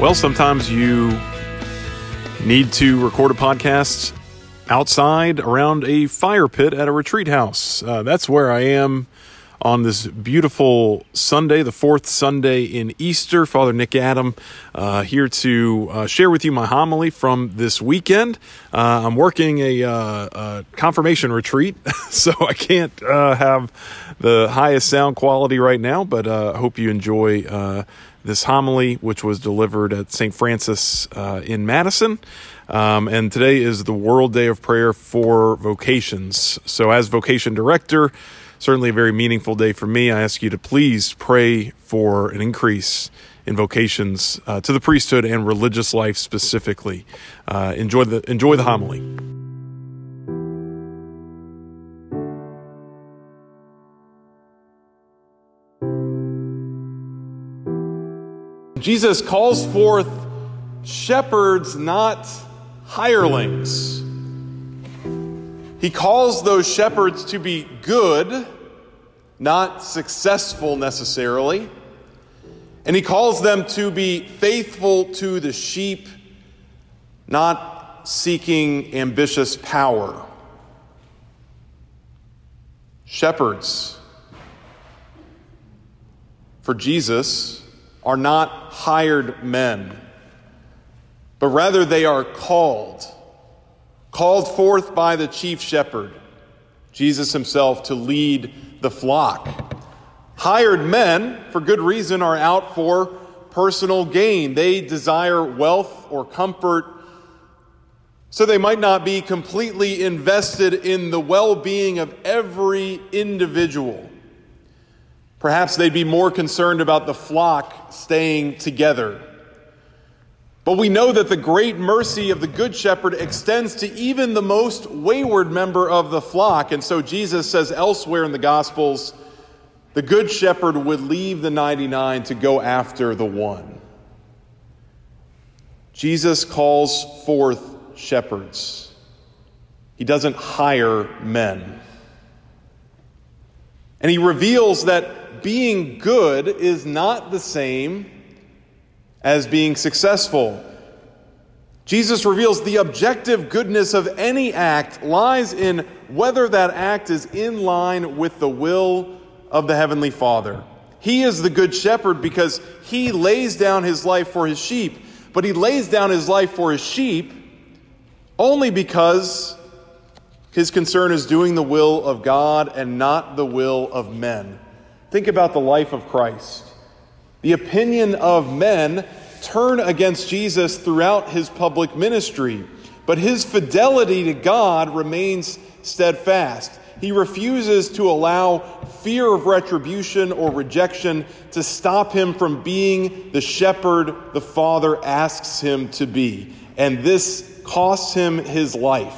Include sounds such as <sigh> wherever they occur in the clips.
Well, sometimes you need to record a podcast outside around a fire pit at a retreat house. Uh, that's where I am on this beautiful Sunday, the fourth Sunday in Easter. Father Nick Adam uh, here to uh, share with you my homily from this weekend. Uh, I'm working a, uh, a, confirmation retreat, <laughs> so I can't uh, have the highest sound quality right now, but uh, I hope you enjoy this homily, which was delivered at St. Francis in Madison. Um, and today is the World Day of Prayer for Vocations. So, as vocation director, certainly a very meaningful day for me. I ask you to please pray for an increase in vocations uh, to the priesthood and religious life specifically. Uh, enjoy the enjoy the homily. Jesus calls forth shepherds, not hirelings. He calls those shepherds to be good, not successful necessarily. And he calls them to be faithful to the sheep, not seeking ambitious power. Shepherds for Jesus are not hired men but rather they are called, called forth by the chief shepherd, Jesus himself, to lead the flock. Hired men, for good reason, are out for personal gain. They desire wealth or comfort, so they might not be completely invested in the well being of every individual. Perhaps they'd be more concerned about the flock staying together but we know that the great mercy of the Good Shepherd extends to even the most wayward member of the flock. And so Jesus says elsewhere in the Gospels, the Good Shepherd would leave the 99 to go after the one. Jesus calls forth shepherds, he doesn't hire men. And he reveals that being good is not the same as being successful. Jesus reveals the objective goodness of any act lies in whether that act is in line with the will of the Heavenly Father. He is the good shepherd because he lays down his life for his sheep, but he lays down his life for his sheep only because his concern is doing the will of God and not the will of men. Think about the life of Christ. The opinion of men turn against Jesus throughout his public ministry, but his fidelity to God remains steadfast. He refuses to allow fear of retribution or rejection to stop him from being the shepherd the Father asks him to be. And this costs him his life.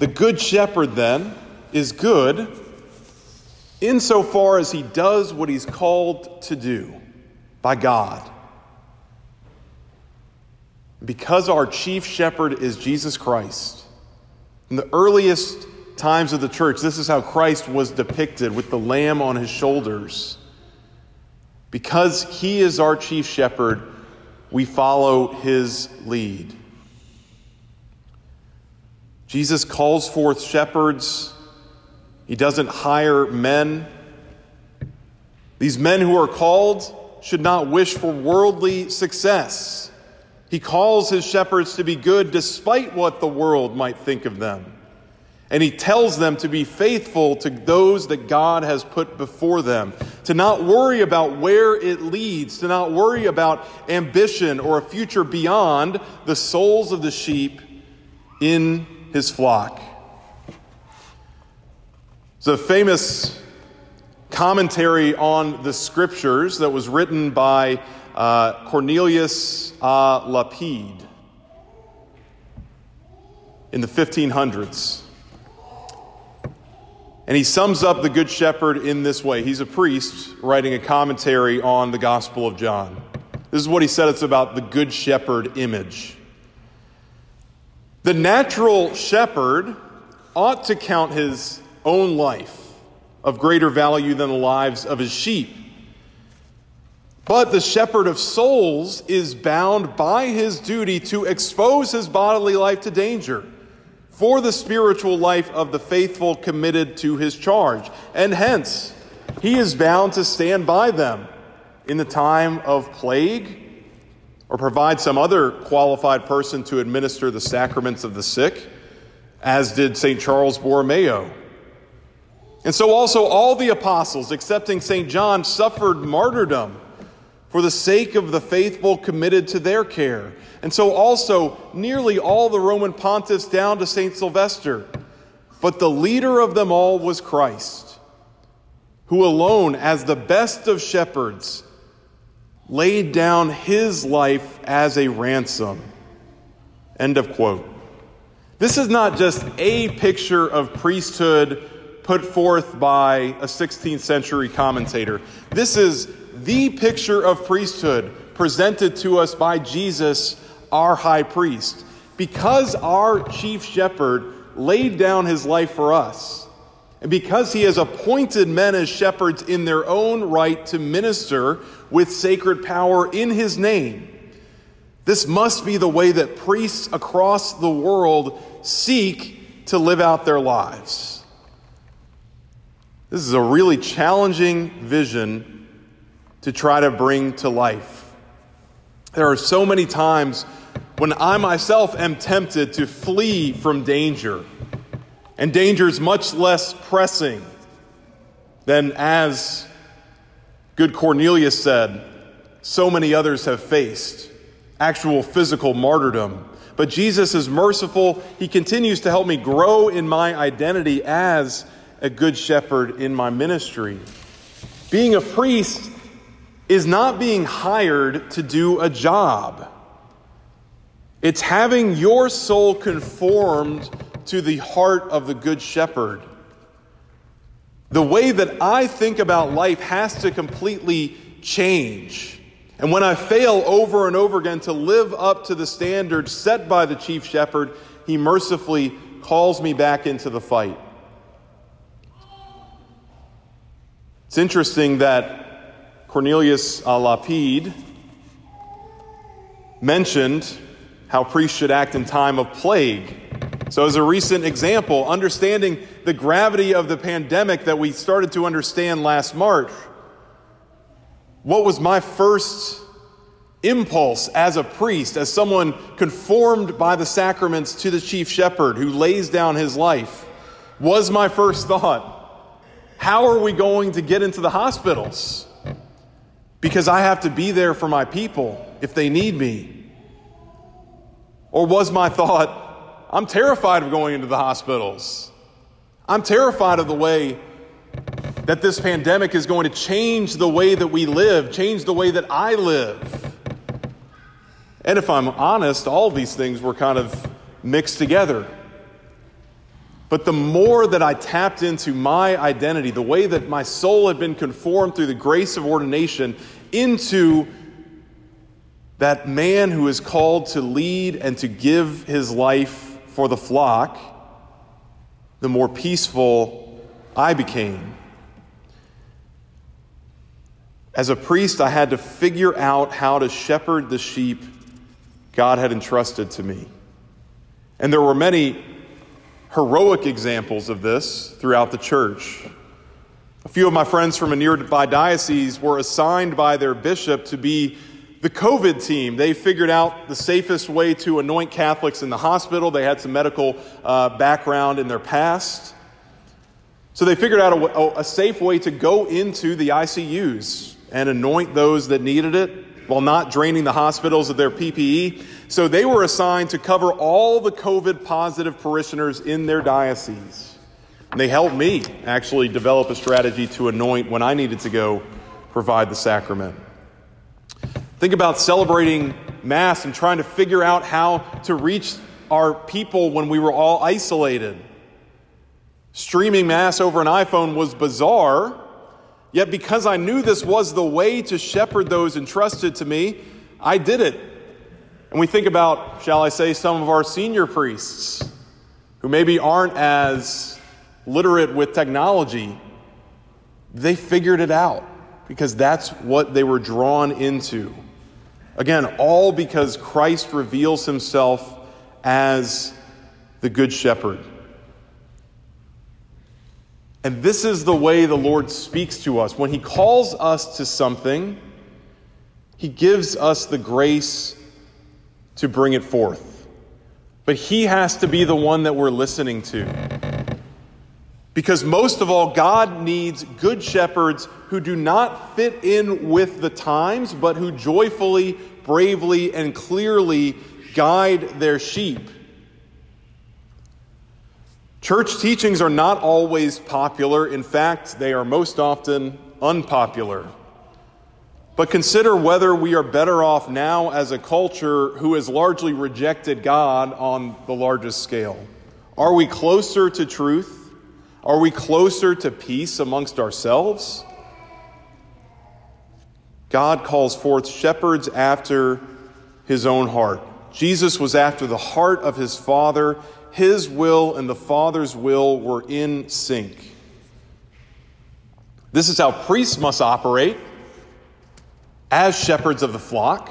The good shepherd, then, is good insofar as he does what he's called to do by God. Because our chief shepherd is Jesus Christ, in the earliest times of the church, this is how Christ was depicted with the lamb on his shoulders. Because he is our chief shepherd, we follow his lead. Jesus calls forth shepherds he doesn't hire men. These men who are called should not wish for worldly success. He calls his shepherds to be good despite what the world might think of them. And he tells them to be faithful to those that God has put before them, to not worry about where it leads, to not worry about ambition or a future beyond the souls of the sheep in his flock. A famous commentary on the scriptures that was written by uh, Cornelius a Lapide in the 1500s. And he sums up the Good Shepherd in this way. He's a priest writing a commentary on the Gospel of John. This is what he said it's about the Good Shepherd image. The natural shepherd ought to count his own life of greater value than the lives of his sheep. But the shepherd of souls is bound by his duty to expose his bodily life to danger for the spiritual life of the faithful committed to his charge. And hence, he is bound to stand by them in the time of plague or provide some other qualified person to administer the sacraments of the sick, as did St. Charles Borromeo. And so also all the apostles, excepting St. John, suffered martyrdom for the sake of the faithful committed to their care. And so also nearly all the Roman pontiffs down to St. Sylvester. But the leader of them all was Christ, who alone, as the best of shepherds, laid down his life as a ransom. End of quote. This is not just a picture of priesthood put forth by a 16th century commentator. This is the picture of priesthood presented to us by Jesus, our high priest. Because our chief shepherd laid down his life for us, and because he has appointed men as shepherds in their own right to minister with sacred power in his name, this must be the way that priests across the world seek to live out their lives. This is a really challenging vision to try to bring to life. There are so many times when I myself am tempted to flee from danger, and danger is much less pressing than, as good Cornelius said, so many others have faced actual physical martyrdom. But Jesus is merciful. He continues to help me grow in my identity as a good shepherd in my ministry. Being a priest is not being hired to do a job. It's having your soul conformed to the heart of the Good Shepherd. The way that I think about life has to completely change. And when I fail over and over again to live up to the standards set by the Chief Shepherd, he mercifully calls me back into the fight. It's interesting that Cornelius uh, Lapide mentioned how priests should act in time of plague. So, as a recent example, understanding the gravity of the pandemic that we started to understand last March, what was my first impulse as a priest, as someone conformed by the sacraments to the chief shepherd who lays down his life? Was my first thought, how are we going to get into the hospitals? because I have to be there for my people if they need me? Or was my thought, I'm terrified of going into the hospitals? I'm terrified of the way that this pandemic is going to change the way that we live, change the way that I live. And if I'm honest, all these things were kind of mixed together. But the more that I tapped into my identity, the way that my soul had been conformed through the grace of ordination into that man who is called to lead and to give his life for the flock, the more peaceful I became. As a priest, I had to figure out how to shepherd the sheep God had entrusted to me. And there were many heroic examples of this throughout the church. A few of my friends from a nearby diocese were assigned by their bishop to be the COVID team. They figured out the safest way to anoint Catholics in the hospital. They had some medical uh, background in their past. So they figured out a, a safe way to go into the ICUs and anoint those that needed it while not draining the hospitals of their PPE. So they were assigned to cover all the COVID positive parishioners in their diocese. And they helped me actually develop a strategy to anoint when I needed to go provide the sacrament. Think about celebrating Mass and trying to figure out how to reach our people when we were all isolated. Streaming Mass over an iPhone was bizarre, yet because I knew this was the way to shepherd those entrusted to me, I did it. And we think about, shall I say, some of our senior priests who maybe aren't as literate with technology. They figured it out. because that's what they were drawn into. Again, all because Christ reveals himself as the Good Shepherd. And this is the way the Lord speaks to us. When He calls us to something, He gives us the grace to bring it forth. But He has to be the one that we're listening to. Because most of all, God needs good shepherds who do not fit in with the times, but who joyfully, bravely, and clearly guide their sheep. Church teachings are not always popular. In fact, they are most often unpopular. But consider whether we are better off now as a culture who has largely rejected God on the largest scale. Are we closer to truth? Are we closer to peace amongst ourselves? God calls forth shepherds after his own heart. Jesus was after the heart of his Father his will and the Father's will were in sync. This is how priests must operate as shepherds of the flock.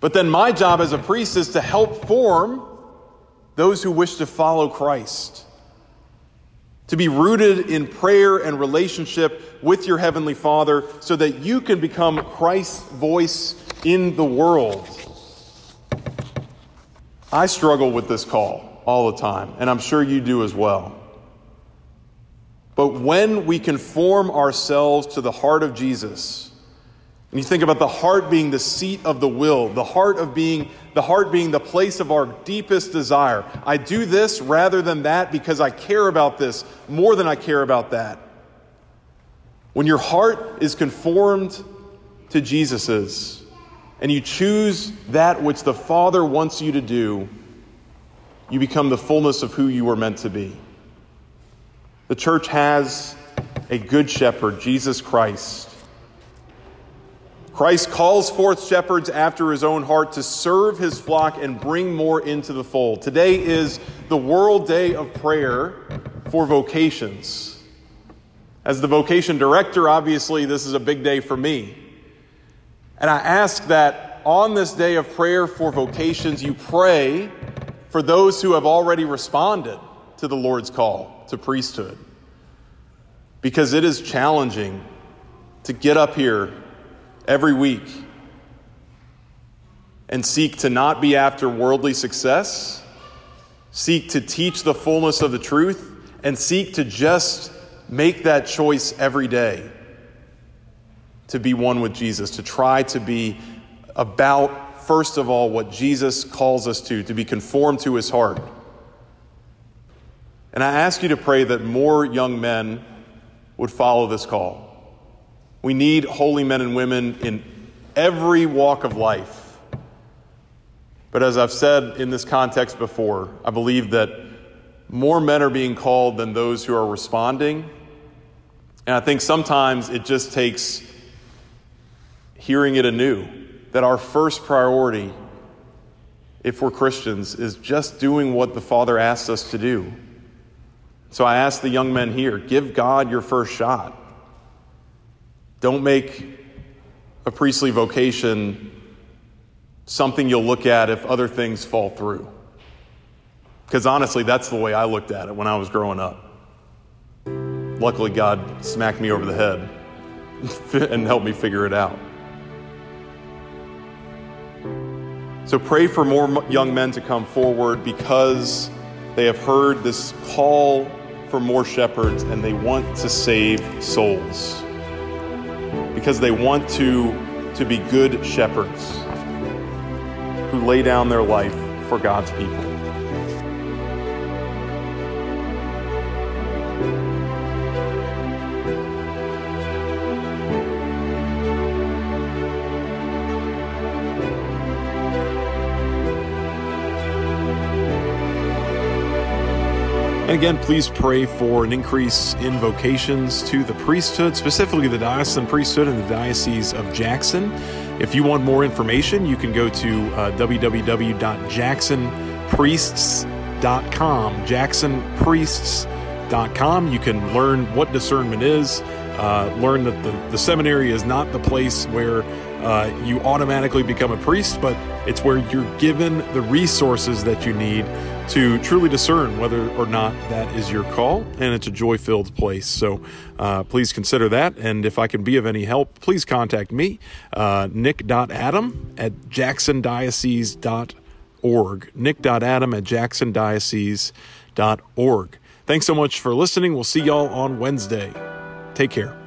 But then my job as a priest is to help form those who wish to follow Christ. To be rooted in prayer and relationship with your Heavenly Father so that you can become Christ's voice in the world. I struggle with this call all the time, and I'm sure you do as well. But when we conform ourselves to the heart of Jesus, and you think about the heart being the seat of the will, the heart of being the heart being the place of our deepest desire. I do this rather than that because I care about this more than I care about that. When your heart is conformed to Jesus's and you choose that which the Father wants you to do, you become the fullness of who you were meant to be. The church has a good shepherd, Jesus Christ. Christ calls forth shepherds after his own heart to serve his flock and bring more into the fold. Today is the World Day of Prayer for vocations. As the vocation director, obviously, this is a big day for me. And I ask that on this day of prayer for vocations, you pray for those who have already responded to the Lord's call to priesthood. Because it is challenging to get up here every week and seek to not be after worldly success, seek to teach the fullness of the truth, and seek to just make that choice every day to be one with Jesus, to try to be about first of all, what Jesus calls us to, to be conformed to his heart. And I ask you to pray that more young men would follow this call. We need holy men and women in every walk of life. But as I've said in this context before, I believe that more men are being called than those who are responding. And I think sometimes it just takes hearing it anew that our first priority, if we're Christians, is just doing what the Father asks us to do. So I ask the young men here give God your first shot. Don't make a priestly vocation something you'll look at if other things fall through. Because honestly, that's the way I looked at it when I was growing up. Luckily, God smacked me over the head <laughs> and helped me figure it out. So pray for more young men to come forward because they have heard this call for more shepherds and they want to save souls. Because they want to, to be good shepherds who lay down their life for God's people. And again, please pray for an increase in vocations to the priesthood, specifically the diocesan priesthood in the Diocese of Jackson. If you want more information, you can go to uh, www.jacksonpriests.com. Jacksonpriests.com. You can learn what discernment is uh, learn that the, the seminary is not the place where uh, you automatically become a priest, but it's where you're given the resources that you need to truly discern whether or not that is your call, and it's a joy filled place. So uh, please consider that. And if I can be of any help, please contact me, uh, nick.adam at jacksondiocese.org. Nick.adam at jacksondiocese.org. Thanks so much for listening. We'll see y'all on Wednesday. Take care.